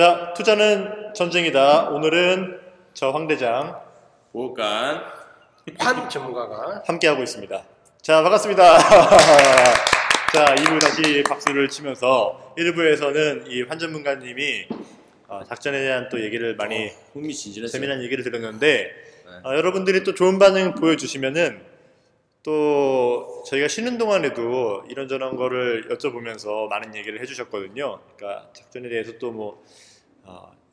자, 투자는 전쟁이다. 오늘은 저 황대장 보호관 환 전문가가 함께하고 있습니다. 자, 반갑습니다. 자, 2부 다시 박수를 치면서 1부에서는 이 환 전문가님이 어, 작전에 대한 또 얘기를 많이 흥미진진했어요. 재미난 얘기를 들었는데 네. 어, 여러분들이 또 좋은 반응 보여주시면은 또 저희가 쉬는 동안에도 이런저런 거를 여쭤보면서 많은 얘기를 해주셨거든요. 그러니까 작전에 대해서 또뭐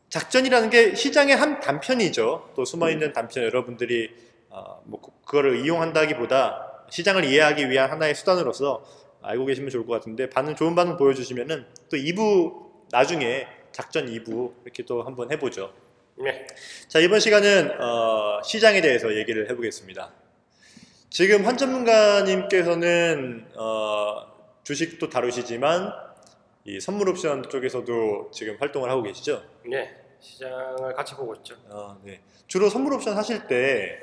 작전이라는 게 시장의 한 단편이죠. 또 숨어 있는 단편 여러분들이 어, 뭐 그- 그거를 이용한다기보다 시장을 이해하기 위한 하나의 수단으로서 알고 계시면 좋을 것 같은데 반응 좋은 반응 보여주시면은 또 2부 나중에 작전 2부 이렇게 또 한번 해보죠. 네. 자 이번 시간은 어, 시장에 대해서 얘기를 해보겠습니다. 지금 환 전문가님께서는 어, 주식도 다루시지만 이 선물 옵션 쪽에서도 지금 활동을 하고 계시죠? 네. 시장을 같이 보고 있죠. 어, 네. 주로 선물 옵션 하실 때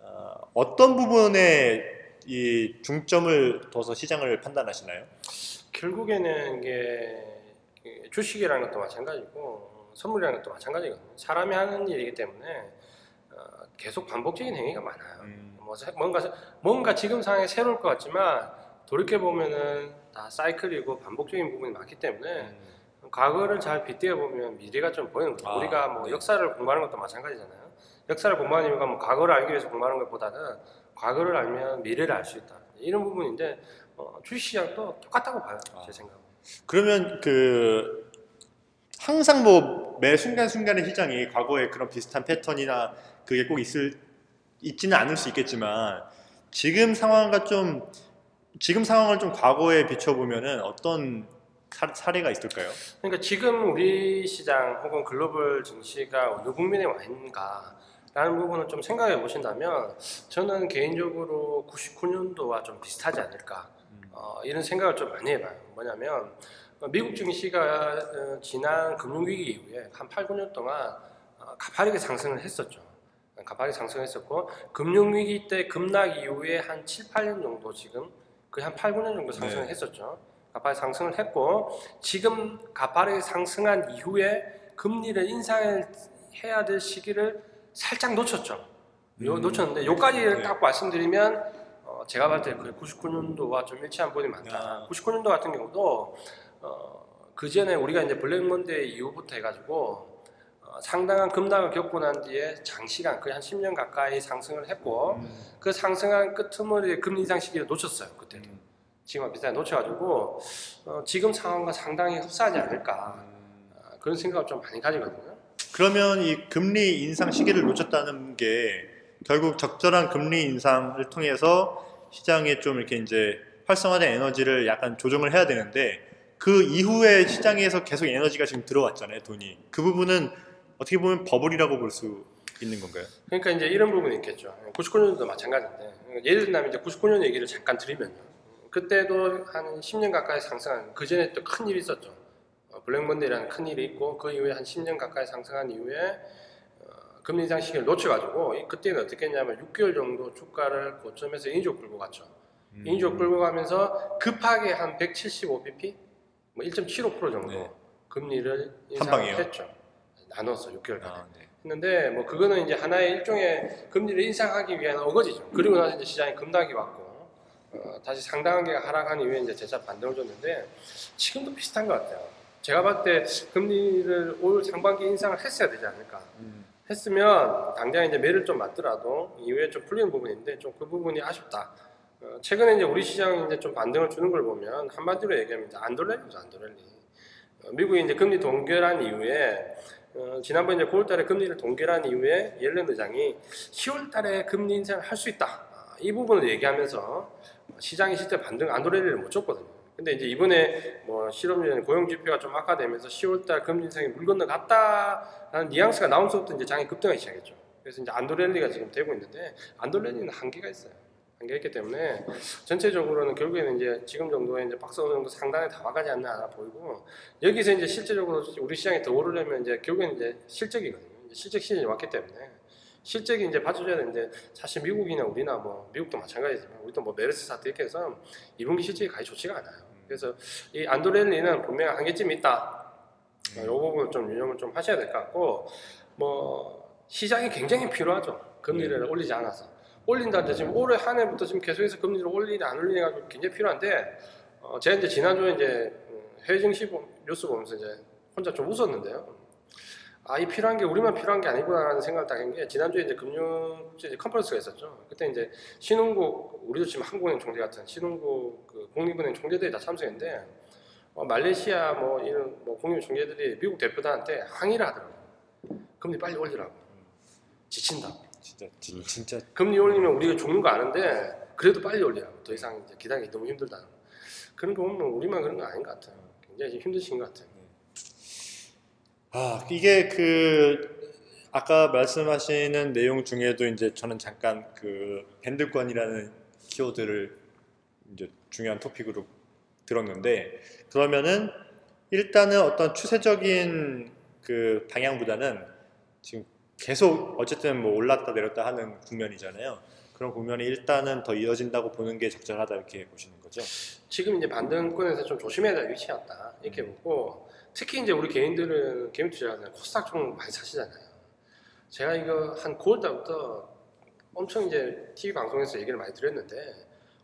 어, 떤 부분에 이 중점을 둬서 시장을 판단하시나요? 결국에는 이게 그 주식이라는 것도 마찬가지고 어, 선물이라는 것도 마찬가지거든요. 사람이 하는 일이기 때문에 어, 계속 반복적인 행위가 많아요. 음, 뭐 사- 뭔가 뭔가 지금 상황에 새로울 것 같지만 돌이켜 보면은 다 사이클이고 반복적인 부분이 많기 때문에 과거를 잘 빗대어 보면 미래가 좀 보이는 거죠. 아, 우리가 뭐 네. 역사를 공부하는 것도 마찬가지잖아요. 역사를 공부하는 이유가 뭐 과거를 알기 위해서 공부하는 것보다는 과거를 알면 미래를 알 수 있다. 이런 부분인데 어, 주식시장도 똑같다고 봐요. 아. 제 생각은. 그러면 그 항상 뭐 매 순간순간의 시장이 과거에 그런 비슷한 패턴이나 그게 꼭 있을 있지는 않을 수 있겠지만 지금 상황과 좀 지금 상황을 좀 과거에 비춰보면은 어떤 사, 사례가 있을까요? 그러니까 지금 우리 시장 혹은 글로벌 증시가 어느 국면에 와 있는가 라는 부분을 좀 생각해 보신다면 저는 개인적으로 99년도와 좀 비슷하지 않을까 어, 이런 생각을 좀 많이 해봐요. 뭐냐면 어, 미국 증시가 어, 지난 금융위기 이후에 한 8, 9년 동안 어, 가파르게 상승을 했었죠. 가파르게 상승했었고 금융위기 때 급락 이후에 한 7, 8년 정도 지금 거의 한 8, 9년 정도 상승을 네. 했었죠. 가파르게 상승을 했고 지금 가파르게 상승한 이후에 금리를 인상해야 될 시기를 살짝 놓쳤죠. 요, 음. 놓쳤는데 요까지를 네. 딱 말씀드리면 어, 제가 봤을 때 거의 99년도와 좀 일치한 부분이 많다. 아. 99년도 같은 경우도 어, 그 전에 우리가 이제 블랙 먼데이 이후부터 해가지고 어, 상당한 급락을 겪고 난 뒤에 장시간 거의 한 10년 가까이 상승을 했고 그 상승한 끄트머리에 금리 인상 시기를 놓쳤어요 그때도. 지금과 비슷하게 놓쳐가지고 어, 지금 상황과 상당히 흡사하지 않을까. 어, 그런 생각을 좀 많이 가지거든요. 그러면 이 금리 인상 시기를 놓쳤다는 게 결국 적절한 금리 인상을 통해서 시장에 좀 이렇게 이제 활성화된 에너지를 약간 조정을 해야 되는데 그 이후에 시장에서 계속 에너지가 지금 들어왔잖아요, 돈이. 그 부분은 어떻게 보면 버블이라고 볼 수 있는 건가요? 그러니까 이제 이런 부분이 있겠죠. 99년도 마찬가지인데 예를 들면 이제 99년 얘기를 잠깐 드리면요. 그때도 한 10년 가까이 상승한 그 전에 또 큰 일이 있었죠. 어, 블랙먼데이라는 큰 일이 있고 그 이후에 한 10년 가까이 상승한 이후에 어, 금리 인상 시기를 놓쳐가지고 이- 그때는 어떻게 했냐면 6개월 정도 주가를 고점에서 인조 끌고 갔죠. 음. 인조 끌고 가면서 급하게 한 175bp, 뭐 1.75% 정도 네. 금리를 한 방이요? 인상했죠. 나눴어 6개월간. 아, 네. 했는데 뭐 그거는 이제 하나의 일종의 금리를 인상하기 위한 어거지죠. 그리고 나서 이제 시장이 급락이 왔고 어, 다시 상당하게 하락한 이후에 이제 재차 반등을 줬는데 지금도 비슷한 것 같아요. 제가 봤을 때 금리를 올 상반기 인상을 했어야 되지 않을까. 음. 했으면 당장 이제 매를 좀 맞더라도 이후에 좀 풀리는 부분인데 좀 그 부분이 아쉽다. 어, 최근에 이제 우리 시장이 이제 좀 반등을 주는 걸 보면 한마디로 얘기하면 이제 안도렐리죠, 안도렐리. 어, 미국이 이제 금리 동결한 이후에 어, 지난번 이제 9월달에 금리를 동결한 이후에 옐런 의장이 10월달에 금리 인상을 할 수 있다. 아, 이 부분을 얘기하면서 시장이 실제 반등 안도렐리를 못 줬거든요. 근데 이제 이번에 뭐 실업률 고용 지표가 좀 악화되면서 10월달 금리 인상이 물 건너갔다라는 뉘앙스가 나온 수부터 이제 장이 급등하기 시작했죠. 그래서 이제 안도렐리가 지금 되고 있는데 안도렐리는 한계가 있어요. 있기 때문에 전체적으로는 결국에는 이제 지금 정도의 이제 박스 어느 정도 상단에 다 와가지 않나 보이고 여기서 이제 실제적으로 우리 시장이 더 오르려면 이제 결국에는 이제 실적이거든요. 이제 실적 시즌이 왔기 때문에 실적이 이제 받쳐줘야 되는데 사실 미국이나 우리나 뭐 미국도 마찬가지지만 우리도 뭐 메르스 사태 이렇게 해서 2분기 실적이 가히 좋지가 않아요. 그래서 이 안도렐리는 분명히 한계점이 있다. 이 부분을 좀 유념을 좀 하셔야 될 것 같고 뭐 시장이 굉장히 필요하죠. 금리를 올리지 않아서 올린다 이제 지금 올해 한 해부터 지금 계속해서 금리를 올리냐 안 올리냐 가지고 굉장히 필요한데 어, 제가 이제 지난주에 이제 음, 해외 증시 보- 뉴스 보면서 이제 혼자 좀 웃었는데요. 아, 이 필요한 게 우리만 필요한 게 아니구나라는 생각을 딱 한 게 지난주에 이제 금융 이제 컨퍼런스가 있었죠. 그때 이제 신흥국 우리도 지금 한국은행 총재 같은 신흥국 그 공립은행 총재들이 다 참석했는데 어, 말레이시아 뭐 이런 뭐 공립 총재들이 미국 대표단한테 항의를 하더라고요. 금리 빨리 올리라고. 지친다. 진짜 진- 진짜 금리 올리면 우리가 죽는 거 아는데 그래도 빨리 올리라고. 더 이상 이제 기다리기 너무 힘들다. 그런 거 보면 우리만 그런 거 아닌 것 같아요. 굉장히 힘드신 것 같아요. 아, 이게 그 아까 말씀하시는 내용 중에도 이제 저는 잠깐 그 밴드권이라는 키워드를 이제 중요한 토픽으로 들었는데 그러면은 일단은 어떤 추세적인 그 방향보다는 지금 계속 어쨌든 뭐 올랐다 내렸다 하는 국면이잖아요. 그런 국면이 일단은 더 이어진다고 보는 게 적절하다 이렇게 보시는 거죠. 지금 이제 반등권에서 좀 조심해야 될 위치였다 이렇게 보고 특히 이제 우리 개인들은 개인 투자자들 코스닥 좀 많이 사시잖아요. 제가 이거 한 9월 달부터 엄청 이제 TV 방송에서 얘기를 많이 드렸는데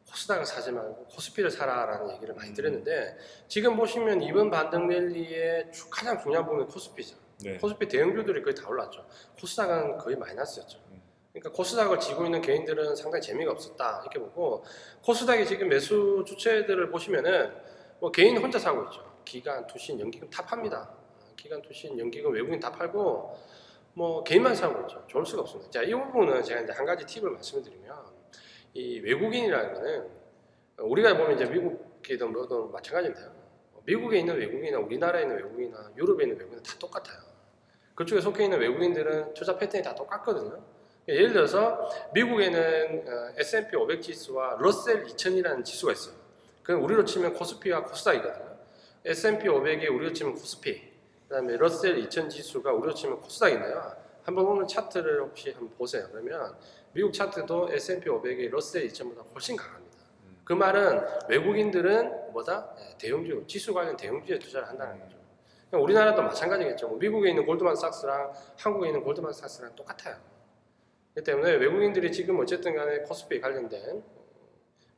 코스닥을 사지 말고 코스피를 사라라는 얘기를 많이 드렸는데 지금 보시면 이번 반등 랠리의 주- 가장 중요한 부분은 코스피죠. 네. 코스피 대형주들이 거의 다 올랐죠. 코스닥은 거의 마이너스였죠. 음. 그러니까 코스닥을 지고 있는 개인들은 상당히 재미가 없었다 이렇게 보고 코스닥이 지금 매수 주체들을 보시면은 뭐 개인 혼자 사고 있죠. 기관, 투신, 연기금 다 팝니다. 어, 기관, 투신, 연기금 외국인 다 팔고 뭐 개인만 사고 있죠. 좋을 수가 없습니다. 자, 이 부분은 제가 이제 한 가지 팁을 말씀을 드리면 이 외국인이라는 거는 우리가 보면 이제 미국이든 뭐든 마찬가지인데요. 미국에 있는 외국인이나 우리나라에 있는 외국인이나 유럽에 있는 외국인은 다 똑같아요. 그쪽에 속해 있는 외국인들은 투자 패턴이 다 똑같거든요. 예를 들어서 미국에는 어, S&P 500 지수와 러셀 2000이라는 지수가 있어요. 그건 우리로 치면 코스피와 코스닥이거든요. S&P 500이 우리로 치면 코스피, 그다음에 러셀 2000 지수가 우리로 치면 코스닥인데요. 한번 오늘 차트를 혹시 한번 보세요. 그러면 미국 차트도 S&P 500이 러셀 2000보다 훨씬 강합니다. 그 말은 외국인들은 뭐다? 예, 대형주, 지수 관련 대형주에 투자를 한다는 거죠. 우리나라도 마찬가지겠죠. 뭐 미국에 있는 골드만삭스랑 한국에 있는 골드만삭스랑 똑같아요. 그렇기 때문에 외국인들이 지금 어쨌든 간에 코스피에 관련된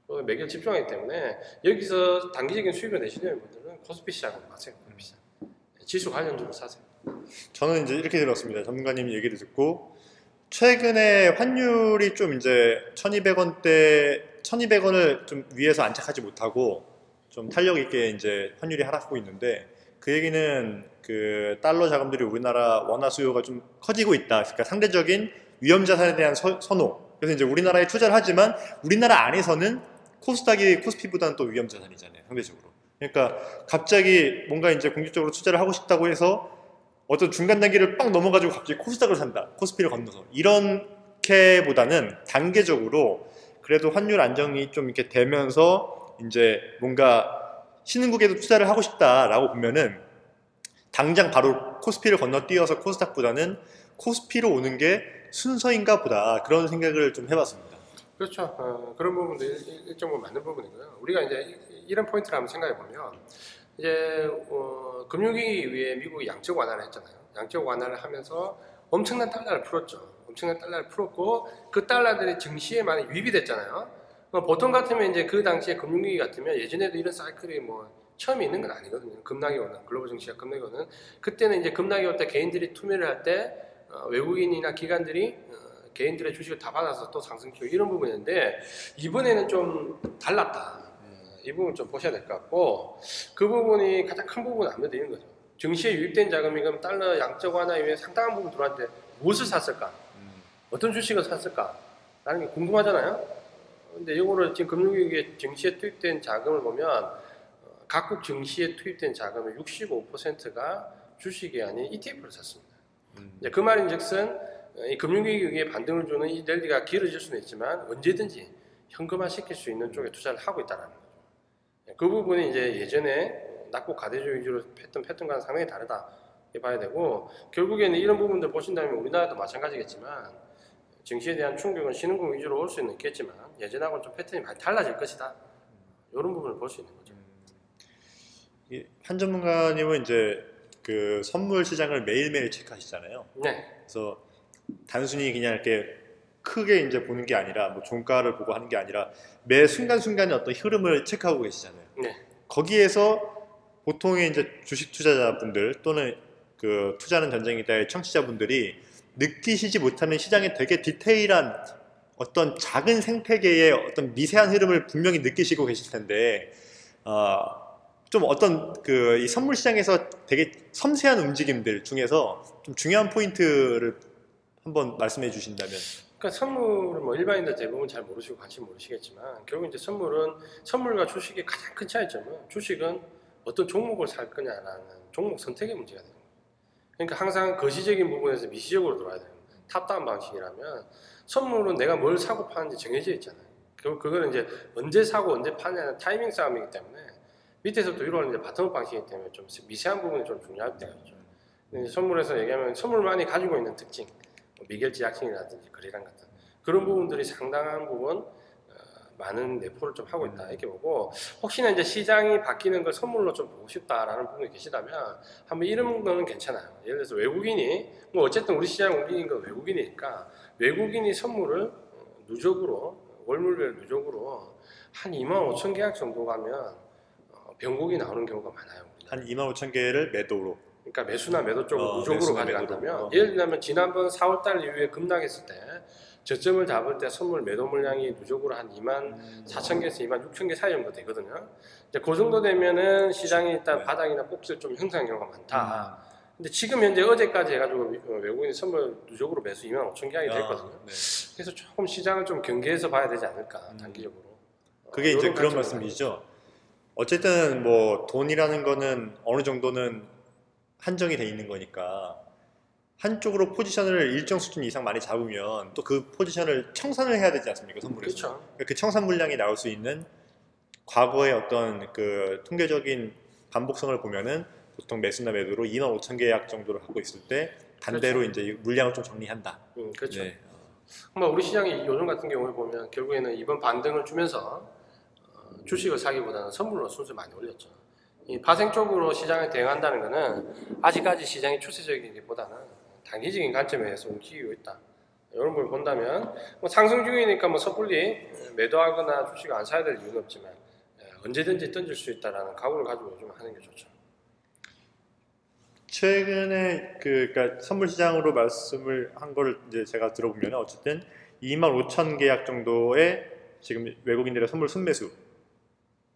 어, 매길 집중하기 때문에 여기서 단기적인 수익을 내시려는 분들은 코스피 시장으로 가세요. 코스피 시장. 지수 관련주로 사세요. 저는 이제 이렇게 들었습니다. 전문가님 얘기를 듣고 최근에 환율이 좀 이제 1,200원대 1,200원을 좀 위에서 안착하지 못하고 좀 탄력 있게 이제 환율이 하락하고 있는데 그 얘기는 그 달러 자금들이 우리나라 원화 수요가 좀 커지고 있다. 그러니까 상대적인 위험 자산에 대한 서- 선호. 그래서 이제 우리나라에 투자를 하지만 우리나라 안에서는 코스닥이 코스피보다는 또 위험 자산이잖아요. 상대적으로. 그러니까 갑자기 뭔가 이제 공격적으로 투자를 하고 싶다고 해서 어떤 중간 단계를 빵 넘어가지고 갑자기 코스닥을 산다. 코스피를 건너서. 이렇게 보다는 단계적으로 그래도 환율 안정이 좀 이렇게 되면서 이제 뭔가 신흥국에도 투자를 하고 싶다라고 보면은 당장 바로 코스피를 건너뛰어서 코스닥보다는 코스피로 오는 게 순서인가 보다 그런 생각을 좀 해봤습니다. 그렇죠. 어, 그런 부분도 일, 일- 일정 부분 맞는 부분이고요. 우리가 이제 이- 이런 포인트를 한번 생각해 보면 이제 어, 금융위기 이후에 미국이 양적 완화를 했잖아요. 양적 완화를 하면서 엄청난 달러를 풀었죠. 엄청난 달러를 풀었고 그 달러들이 증시에 많이 유입이 됐잖아요. 어, 보통 같으면 이제 그 당시에 금융위기 같으면 예전에도 이런 사이클이 뭐 처음에 있는 건 아니거든요. 급락이 오는 글로벌 증시가 급락이 오는 그때는 이제 급락이 올 때 개인들이 투매를 할때 어, 외국인이나 기관들이 어, 개인들의 주식을 다 받아서 또 상승키고 이런 부분인데 이번에는 좀 달랐다. 어, 이 부분 좀 보셔야 될 것 같고 그 부분이 가장 큰 부분은 안 되는 거죠. 증시에 유입된 자금이 그럼 달러 양적 완화 이후에 상당한 부분 들어왔는데 무엇을 샀을까? 어떤 주식을 샀을까? 라는 게 궁금하잖아요. 근데 이거를 지금 금융위기에 증시에 투입된 자금을 보면 어, 각국 증시에 투입된 자금의 65%가 주식이 아닌 ETF를 샀습니다. 이제 그 말인즉슨 어, 이 금융위기에 반등을 주는 이 랠리가 길어질 수는 있지만 언제든지 현금화 시킬 수 있는 쪽에 투자를 하고 있다는 거죠. 그 부분이 이제 예전에 낙폭 가대주 위주로 했던 패턴과는 상당히 다르다 봐야 되고 결국에는 이런 부분들 보신다면 우리나라도 마찬가지겠지만 증시에 대한 충격은 신흥국 위주로 올 수는 있겠지만 예전하고는 좀 패턴이 많이 달라질 것이다. 이런 부분을 볼 수 있는 거죠. 이한 전문가님은 이제 그그 선물 시장을 매일매일 체크하시잖아요. 네. 그래서 단순히 그냥 이렇게 크게 이제 보는 게 아니라 뭐 종가를 보고 하는 게 아니라 매 순간순간의 어떤 흐름을 체크하고 계시잖아요. 네. 거기에서 보통의 이제 주식 투자자분들 또는 그 투자는 전쟁이다의 청취자분들이 느끼시지 못하는 시장의 되게 디테일한 어떤 작은 생태계의 어떤 미세한 흐름을 분명히 느끼시고 계실 텐데 어, 좀 어떤 그이 선물 시장에서 되게 섬세한 움직임들 중에서 좀 중요한 포인트를 한번 말씀해 주신다면 그러니까 선물은 뭐 일반인들 대부분 잘 모르시고 관심 모르시겠지만 결국 이제 선물은 선물과 주식의 가장 큰 차이점은 주식은 어떤 종목을 살 거냐라는 종목 선택의 문제가 거예요. 그러니까 항상 거시적인 부분에서 미시적으로 돌아야 돼요. top-down 방식이라면 선물은 내가 뭘 사고 파는지 정해져 있잖아요. 그 그거는 이제 언제 사고 언제 파냐는 타이밍 싸움이기 때문에 밑에서부터 위로는 이제 bottom-up 방식이기 때문에 좀 미세한 부분이 좀 중요할 때가 있죠. 선물에서 얘기하면 선물만이 가지고 있는 특징, 뭐 미결제 약정이라든지 거래량 같은 그런 부분들이 상당한 부분 어, 많은 내포를 좀 하고 있다 이렇게 보고 혹시나 이제 시장이 바뀌는 걸 선물로 좀 보고 싶다라는 부분이 계시다면 한번 이런 거는 괜찮아요. 예를 들어서 외국인이 뭐 어쨌든 우리 시장 옮기는 건 외국인이니까 외국인이 선물을 어, 누적으로 월물별 누적으로 한 2만 5천 계약 정도 가면 어, 변곡이 나오는 경우가 많아요. 한 2만 5천 개를 매도로 그러니까 매수나 매도 쪽으로 어, 누적으로 가져간다면 매도로. 어. 예를 들면 지난번 4월달 이후에 급락했을 때 저점을 잡을 때 선물 매도 물량이 누적으로 한 2만 4천 개에서 2만 6천 개 사이 정도 되거든요. 이제 그 정도 되면은 시장이 일단 네. 바닥이나 꼭지를 좀 형성한 경우가 많다. 음. 근데 지금 현재 어제까지 해가지고 미- 어, 외국인 선물 누적으로 매수 2만 5천 계약이 됐거든요. 아, 네. 그래서 조금 시장을 좀 경계해서 봐야 되지 않을까 음. 단기적으로. 어, 그게 이제 그런 말씀이시죠. 어쨌든 뭐 돈이라는 거는 어느 정도는 한정이 돼 있는 거니까 한쪽으로 포지션을 일정 수준 이상 많이 잡으면 또 그 포지션을 청산을 해야 되지 않습니까 선물에서 그렇죠. 그 청산 물량이 나올 수 있는 과거의 어떤 그 통계적인 반복성을 보면은 보통 매수나 매도로 2만 5천 계약 정도를 갖고 있을 때 반대로 이제 이 물량을 좀 정리한다. 음, 그렇죠. 네. 뭐 우리 시장이 요즘 같은 경우에 보면 결국에는 이번 반등을 주면서 어, 주식을 사기보다는 선물로 순수 많이 올렸죠. 이 파생적으로 시장을 대응한다는 것은 아직까지 시장이 추세적이기보다는 단기적인 관점에서 움직이고 있다. 이런 걸 본다면 뭐 상승 중이니까 뭐 섣불리 매도하거나 주식을 안 사야 될 이유는 없지만 예, 언제든지 던질 수 있다라는 각오를 가지고 좀 하는 게 좋죠. 최근에 그 그러니까 선물 시장으로 말씀을 한 거를 이제 제가 들어보면 어쨌든 2만 5천 계약 정도의 지금 외국인들의 선물 순매수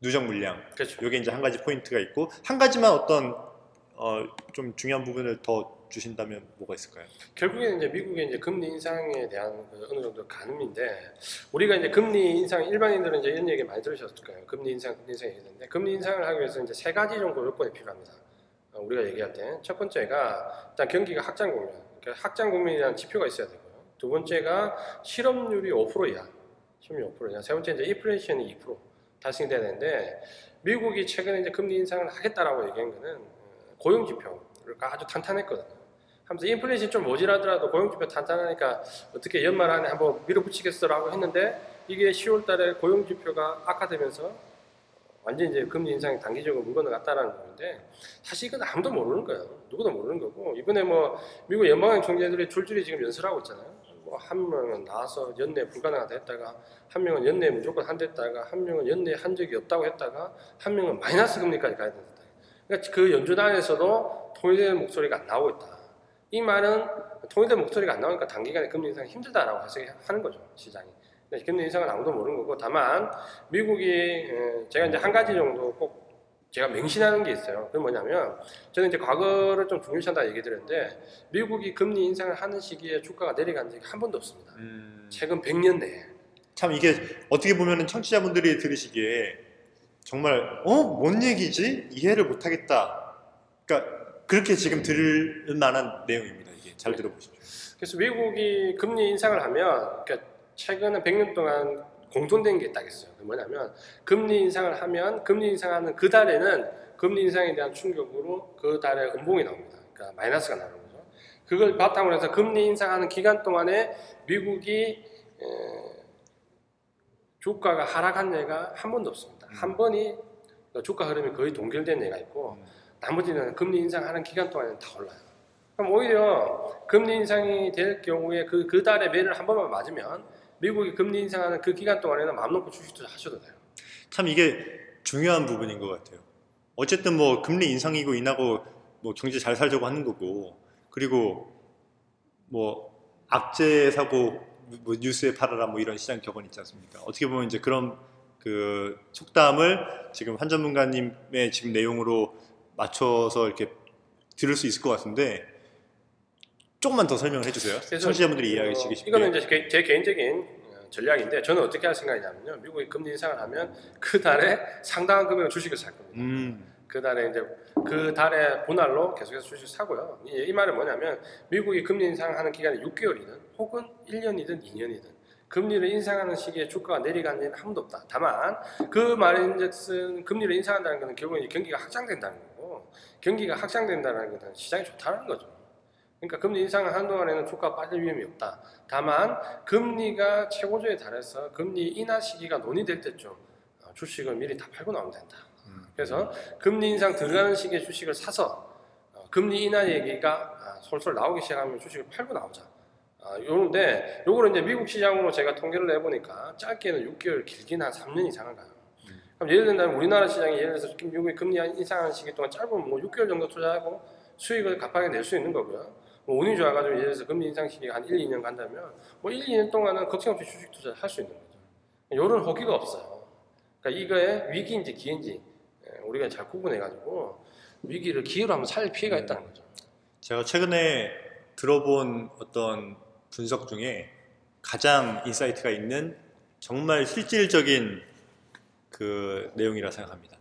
누적 물량 그렇죠. 이게 이제 한 가지 포인트가 있고 한 가지만 어떤 어, 좀 중요한 부분을 더 주신다면 뭐가 있을까요? 결국에는 이제 미국의 이제 금리 인상에 대한 그 어느 정도 가늠인데 우리가 이제 금리 인상 일반인들은 이제 이런 얘기 많이 들으셨을 거예요. 금리 인상, 금리 인상 얘기했는데 금리 인상을 하기 위해서 이제 세 가지 정도 요건이 필요합니다. 어, 우리가 얘기할 때 첫 번째가 일단 경기가 확장 국면, 그러니까 확장 국면이라는 지표가 있어야 되고요. 두 번째가 실업률이 5% 이하, 실업률 5% 이하. 세 번째 이제 인플레이션이 2% 달성돼야 되는데 미국이 최근에 이제 금리 인상을 하겠다라고 얘기한 거는 어, 고용 지표 가 아주 탄탄했거든요. 하면서 인플레이션 좀 모질하더라도 고용지표 탄탄하니까 어떻게 연말 안에 한번 밀어붙이겠어라고 했는데 이게 10월 달에 고용지표가 악화되면서 완전 이제 금리 인상이 단기적으로 물 건너갔다라는 건데 사실 이건 아무도 모르는 거예요. 누구도 모르는 거고 이번에 뭐 미국 연방의 총재들이 줄줄이 지금 연설하고 있잖아요. 뭐 한 명은 나와서 연내 불가능하다 했다가 한 명은 연내 무조건 한댔다가 한 명은 연내 한 적이 없다고 했다가 한 명은 마이너스 금리까지 가야 된다. 그러니까 그 연준 안에서도 통일된 목소리가 안 나오고 있다. 이 말은 통일된 목소리가 안 나오니까 단기간에 금리 인상이 힘들다라고 해석하는 거죠 시장이. 근데 금리 인상은 아무도 모르는 거고 다만 미국이 에, 제가 이제 한 가지 정도 꼭 제가 맹신하는 게 있어요. 그게 뭐냐면 저는 이제 과거를 좀 중요시한다 얘기 드렸는데 미국이 금리 인상을 하는 시기에 주가가 내려간 적이 한 번도 없습니다. 최근 100년 내에. 참 이게 어떻게 보면은 청취자분들이 들으시기에 정말 어? 뭔 얘기지? 이해를 못 하겠다. 그러니까 그렇게 지금 들을 만한 내용입니다. 이게 잘 네. 들어보십시오. 그래서 미국이 금리 인상을 하면 그러니까 최근에 100년 동안 공통된 게 딱 있어요. 그 뭐냐면 금리 인상을 하면 금리 인상하는 그 달에는 금리 인상에 대한 충격으로 그 달에 음봉이 나옵니다. 그러니까 마이너스가 나는 거죠. 그걸 바탕으로 해서 금리 인상하는 기간 동안에 미국이 에, 주가가 하락한 예가 한 번도 없습니다. 한 번이 주가 흐름이 거의 동결된 예가 있고 음. 나머지는 금리 인상하는 기간 동안에는 다 올라요. 그럼 오히려 금리 인상이 될 경우에 그, 그 달에 매를 한 번만 맞으면 미국이 금리 인상하는 그 기간 동안에는 마음 놓고 주식 투자 하셔도 돼요. 참 이게 중요한 부분인 것 같아요. 어쨌든 뭐 금리 인상이고 인하고 뭐 경제 잘 살자고 하는 거고 그리고 뭐 악재 사고 뭐 뉴스에 팔아라 뭐 이런 시장 격언 있지 않습니까? 어떻게 보면 이제 그런 그 속담을 지금 한 전문가님의 지금 내용으로 맞춰서 이렇게 들을 수 있을 것 같은데 조금만 더 설명을 해주세요. 청취자분들이 어, 이해하기 쉽게. 이거는 이제 개- 제 개인적인 어, 전략인데 저는 어떻게 할 생각이냐면요. 미국이 금리 인상을 하면 그 달에 상당한 금액의 주식을 살 겁니다. 음, 그 달에 이제 그 달에 분할로 계속해서 주식 사고요. 이, 이 말은 뭐냐면 미국이 금리 인상하는 기간이 6개월이든 혹은 1년이든 2년이든 금리를 인상하는 시기에 주가가 내려간 일은 한 번도 없다. 다만 그 말인즉슨 금리를 인상한다는 것은 결국은 경기가 확장된다는 거고 경기가 확장된다는 것은 시장이 좋다는 거죠. 그러니까 금리 인상을 하는 동안에는 주가가 빠질 위험이 없다. 다만 금리가 최고조에 달해서 금리 인하 시기가 논의될 때쯤 어, 주식을 미리 다 팔고 나오면 된다. 음. 그래서 금리 인상 들어가는 시기에 주식을 사서 어, 금리 인하 얘기가 아, 솔솔 나오기 시작하면 주식을 팔고 나오자. 아, 요런데 요거는 이제 미국 시장으로 제가 통계를 내보니까 짧게는 6개월, 길게는 한 3년 이상을 가요. 그럼 예를 들면 우리나라 시장이 예를 들어서 미국이 금리 인상하는 시기 동안 짧으면 뭐 6개월 정도 투자하고 수익을 값하게 낼 수 있는 거고요. 뭐 운이 좋아가지고 예를 들어서 금리 인상 시기가 한 1, 2년 간다면 뭐 1, 2년 동안은 걱정 없이 주식 투자를 할 수 있는 거죠. 요런 호기가 없어요. 그러니까 이거의 위기인지 기회인지 예, 우리가 잘 구분해가지고 위기를 기회로 한번 살릴 피해가 있다는 거죠. 제가 최근에 들어본 어떤 분석 중에 가장 insight가 있는 정말 실질적인 그 내용이라 생각합니다.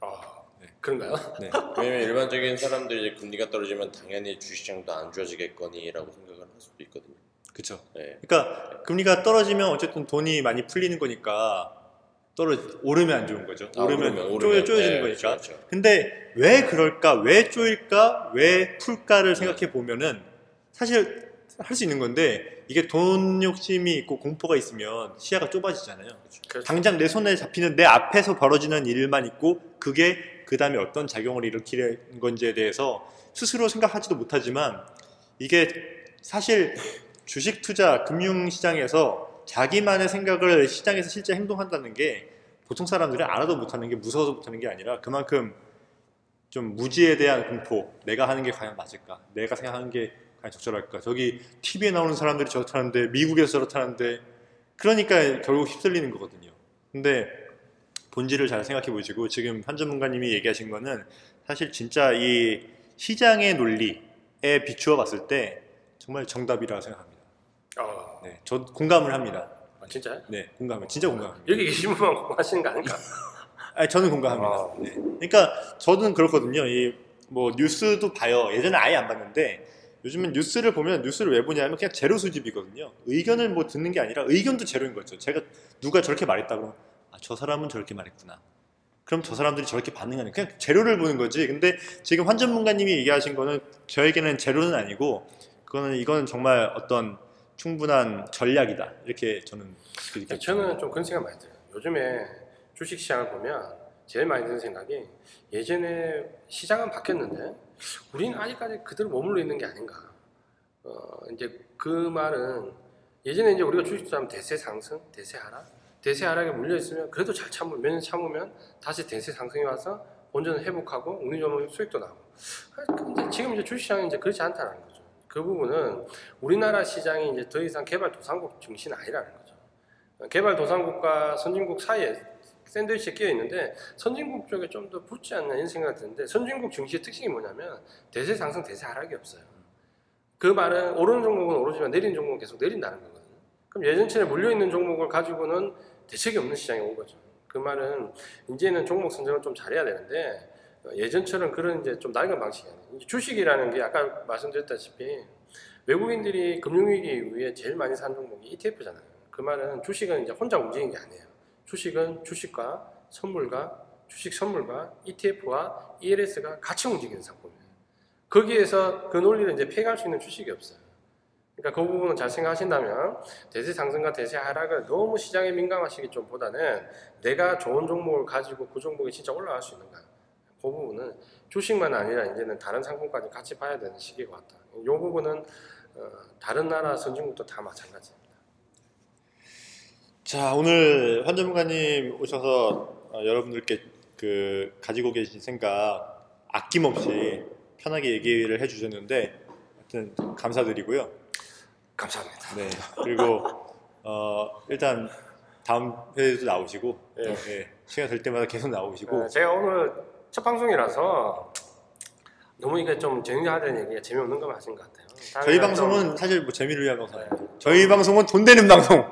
아, 네. 그런가요? 네. 왜냐면 일반적인 사람들이 이제 금리가 떨어지면 당연히 주식시장도 안 좋아지겠거니라고 생각을 할 수도 있거든요. 그렇죠. 네. 그러니까 금리가 떨어지면 어쨌든 돈이 많이 풀리는 거니까 떨어 오르면 안 좋은 거죠. 아, 오르면, 오르면, 쪼여. 쪼여지는 네, 거니까. 그렇죠, 그렇죠. 근데 왜 그럴까? 왜 쪼일까? 왜 풀까를 생각해 보면은 사실 할 수 있는 건데 이게 돈 욕심이 있고 공포가 있으면 시야가 좁아지잖아요. 그렇죠. 당장 내 손에 잡히는 내 앞에서 벌어지는 일만 있고 그게 그 다음에 어떤 작용을 일으키는 건지에 대해서 스스로 생각하지도 못하지만 이게 사실 주식 투자 금융 시장에서 자기만의 생각을 시장에서 실제 행동한다는 게 보통 사람들이 알아도 못하는 게 무서워서 못하는 게 아니라 그만큼 좀 무지에 대한 공포 내가 하는 게 과연 맞을까 내가 생각하는 게 과연 적절할까 저기 TV에 나오는 사람들이 저렇다는데 미국에서 저렇다는데 그러니까 결국 휩쓸리는 거거든요 근데 본질을 잘 생각해 보시고 지금 한 전문가님이 얘기하신 거는 사실 진짜 이 시장의 논리에 비추어 봤을 때 정말 정답이라고 생각합니다 아, 네, 저 공감을 합니다 아, 진짜요? 네 공감을 진짜 공감합니다 여기 계신 분만 공부하시는 거 아닐까? 아니, 저는 공감합니다. 아. 네. 그러니까 저는 그렇거든요. 이 뭐 뉴스도 봐요. 예전에 아예 안 봤는데 요즘은 뉴스를 보면 뉴스를 왜 보냐면 그냥 재료 수집이거든요. 의견을 뭐 듣는 게 아니라 의견도 재료인 거죠. 제가 누가 저렇게 말했다고 아, 저 사람은 저렇게 말했구나. 그럼 저 사람들이 저렇게 반응하는 그냥 재료를 보는 거지. 근데 지금 환 전문가님이 얘기하신 거는 저에게는 재료는 아니고 그거는 이거는 정말 어떤 충분한 전략이다. 이렇게 저는 그렇게 저는 좀 그런 생각 많이 들어요. 요즘에 주식 시장을 보면 제일 많이 드는 생각이 예전에 시장은 바뀌었는데 우리는 아직까지 그대로 머물러 있는 게 아닌가. 어, 이제 그 말은 예전에 이제 우리가 주식 투자하면 대세 상승, 대세 하락, 대세 하락에 물려 있으면 그래도 잘 참으면 몇 년 참으면 다시 대세 상승이 와서 본전을 회복하고 운이 좋으면 수익도 나고. 근데 지금 이제 주식 시장이 이제 그렇지 않다는 거죠. 그 부분은 우리나라 시장이 이제 더 이상 개발도상국 정신은 아니라는 거죠. 개발도상국과 선진국 사이에 샌드위치에 끼어 있는데 선진국 쪽에 좀 더 붙지 않나 이런 생각이 드는데 선진국 증시의 특징이 뭐냐면 대세 상승, 대세 하락이 없어요. 그 말은 오르는 종목은 오르지만 내리는 종목은 계속 내린다는 거거든요. 그럼 예전처럼 물려있는 종목을 가지고는 대책이 없는 시장이 온 거죠. 그 말은 이제는 종목 선정을 좀 잘해야 되는데 어, 예전처럼 그런 이제 좀 낡은 방식이 아니에요. 주식이라는 게 아까 말씀드렸다시피 외국인들이 금융위기 이후에 제일 많이 산 종목이 ETF잖아요. 그 말은 주식은 이제 혼자 움직이는 게 아니에요. 주식은 주식과 선물과 주식 선물과 ETF와 ELS가 같이 움직이는 상품이에요. 거기에서 그 논리를 이제 폐기할 수 있는 주식이 없어요. 그러니까 그 부분은 잘 생각하신다면 대세 상승과 대세 하락을 너무 시장에 민감하시기 좀 보다는 내가 좋은 종목을 가지고 그 종목이 진짜 올라갈 수 있는가 그 부분은 주식만 아니라 이제는 다른 상품까지 같이 봐야 되는 시기가 왔다. 이 부분은 어, 다른 나라 선진국도 다 마찬가지입니다. 자, 오늘 환 전문가님 오셔서 어, 여러분들께 그 가지고 계신 생각 아낌없이 편하게 얘기를 해주셨는데 하여튼 감사드리고요. 감사합니다. 네. 그리고 어, 일단 다음 회에도 나오시고 예. 예, 시간 될 때마다 계속 나오시고 어, 제가 오늘 첫 방송이라서 너무 이게 좀 재미하는 얘기가 재미없는 거 하신 것 같아요. 저희 방송은 사실 뭐 재미를 위한 방송 아니에요. 저희 방송은 돈 되는 방송,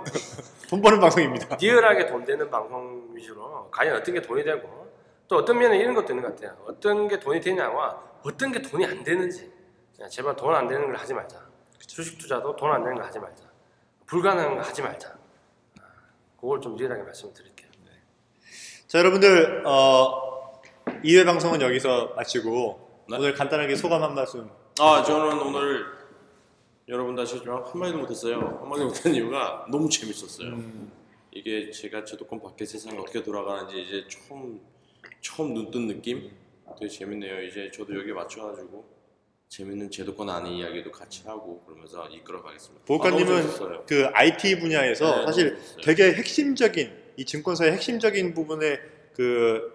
돈 버는 방송입니다. 좀 리얼하게 돈 되는 방송 위주로 과연 어떤 게 돈이 되고 또 어떤 면에 이런 것도 있는 것 같아요. 어떤 게 돈이 되냐와 어떤 게 돈이 안 되는지 야, 제발 돈 안 되는 걸 하지 말자. 주식 투자도 돈 안 되는 거 하지 말자. 불가능한 거 하지 말자. 아, 그걸 좀 리얼하게 말씀드릴게요. 자, 여러분들 어, 2회 방송은 여기서 마치고 네. 오늘 간단하게 소감 한 말씀. 아 저는 오늘 여러분 다 아시지만 한마디도 못했어요. 한마디도 못한 이유가 너무 재밌었어요. 음, 이게 제가 제도권 밖의 세상이 어떻게 돌아가는지 이제 처음 처음 눈뜬 느낌 되게 재밌네요. 이제 저도 여기 맞춰가지고 재밌는 제도권 아닌 이야기도 같이 하고 그러면서 이끌어 가겠습니다. 아, 그 IT 분야에서 네, 사실. 되게 핵심적인 이 증권사의 핵심적인 부분에 그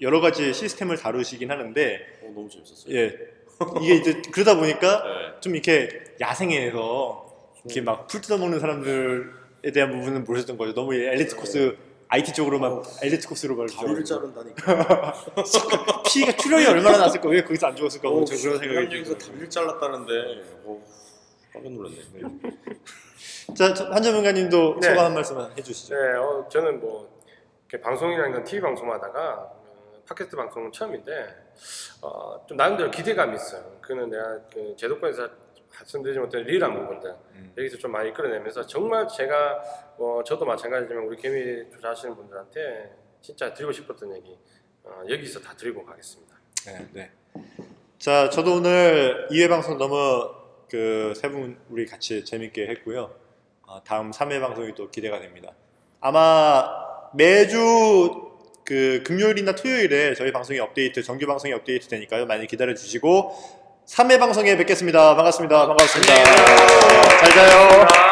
여러 가지 시스템을 다루시긴 하는데 어, 너무 재밌었어요. 예 이게 이제 그러다 보니까 네. 좀 이렇게 야생에서 이렇게 막 풀 뜯어먹는 사람들에 대한 부분은 모르셨던 거죠. 너무 엘리트 코스 IT 쪽으로만 엘리트 코스로 말 다리를 자른다니까. 피가 출혈이 얼마나 났을까? 왜 거기서 안 죽었을까? 뭐저 그런 생각이 들어요. 다리를 잘랐다는데 어, 깜짝 놀랐네. 자, 저- 한 전문가님도 네. 소감 한 말씀 해주시죠. 네, 어, 저는 뭐 방송이라는 건 TV 방송하다가 어, 팟캐스트 방송은 처음인데 어, 좀 나름대로 기대감이 있어요. 그는 내가 그 제도권에서 말씀드리지 못한 리얼한 부분들 음. 여기서 좀 많이 끌어내면서 정말 제가 어, 저도 마찬가지지만 우리 개미 투자하시는 분들한테 진짜 드리고 싶었던 얘기 어, 여기서 다 드리고 가겠습니다. 네, 네. 자, 저도 오늘 2회 방송 너무 그 세 분 우리 같이 재밌게 했고요. 아, 다음 3회 방송이 또 기대가 됩니다. 아마 매주 그 금요일이나 토요일에 저희 방송이 업데이트, 정규 방송이 업데이트 되니까요. 많이 기다려 주시고 3회 방송에 뵙겠습니다. 반갑습니다. 반갑습니다. 잘 자요.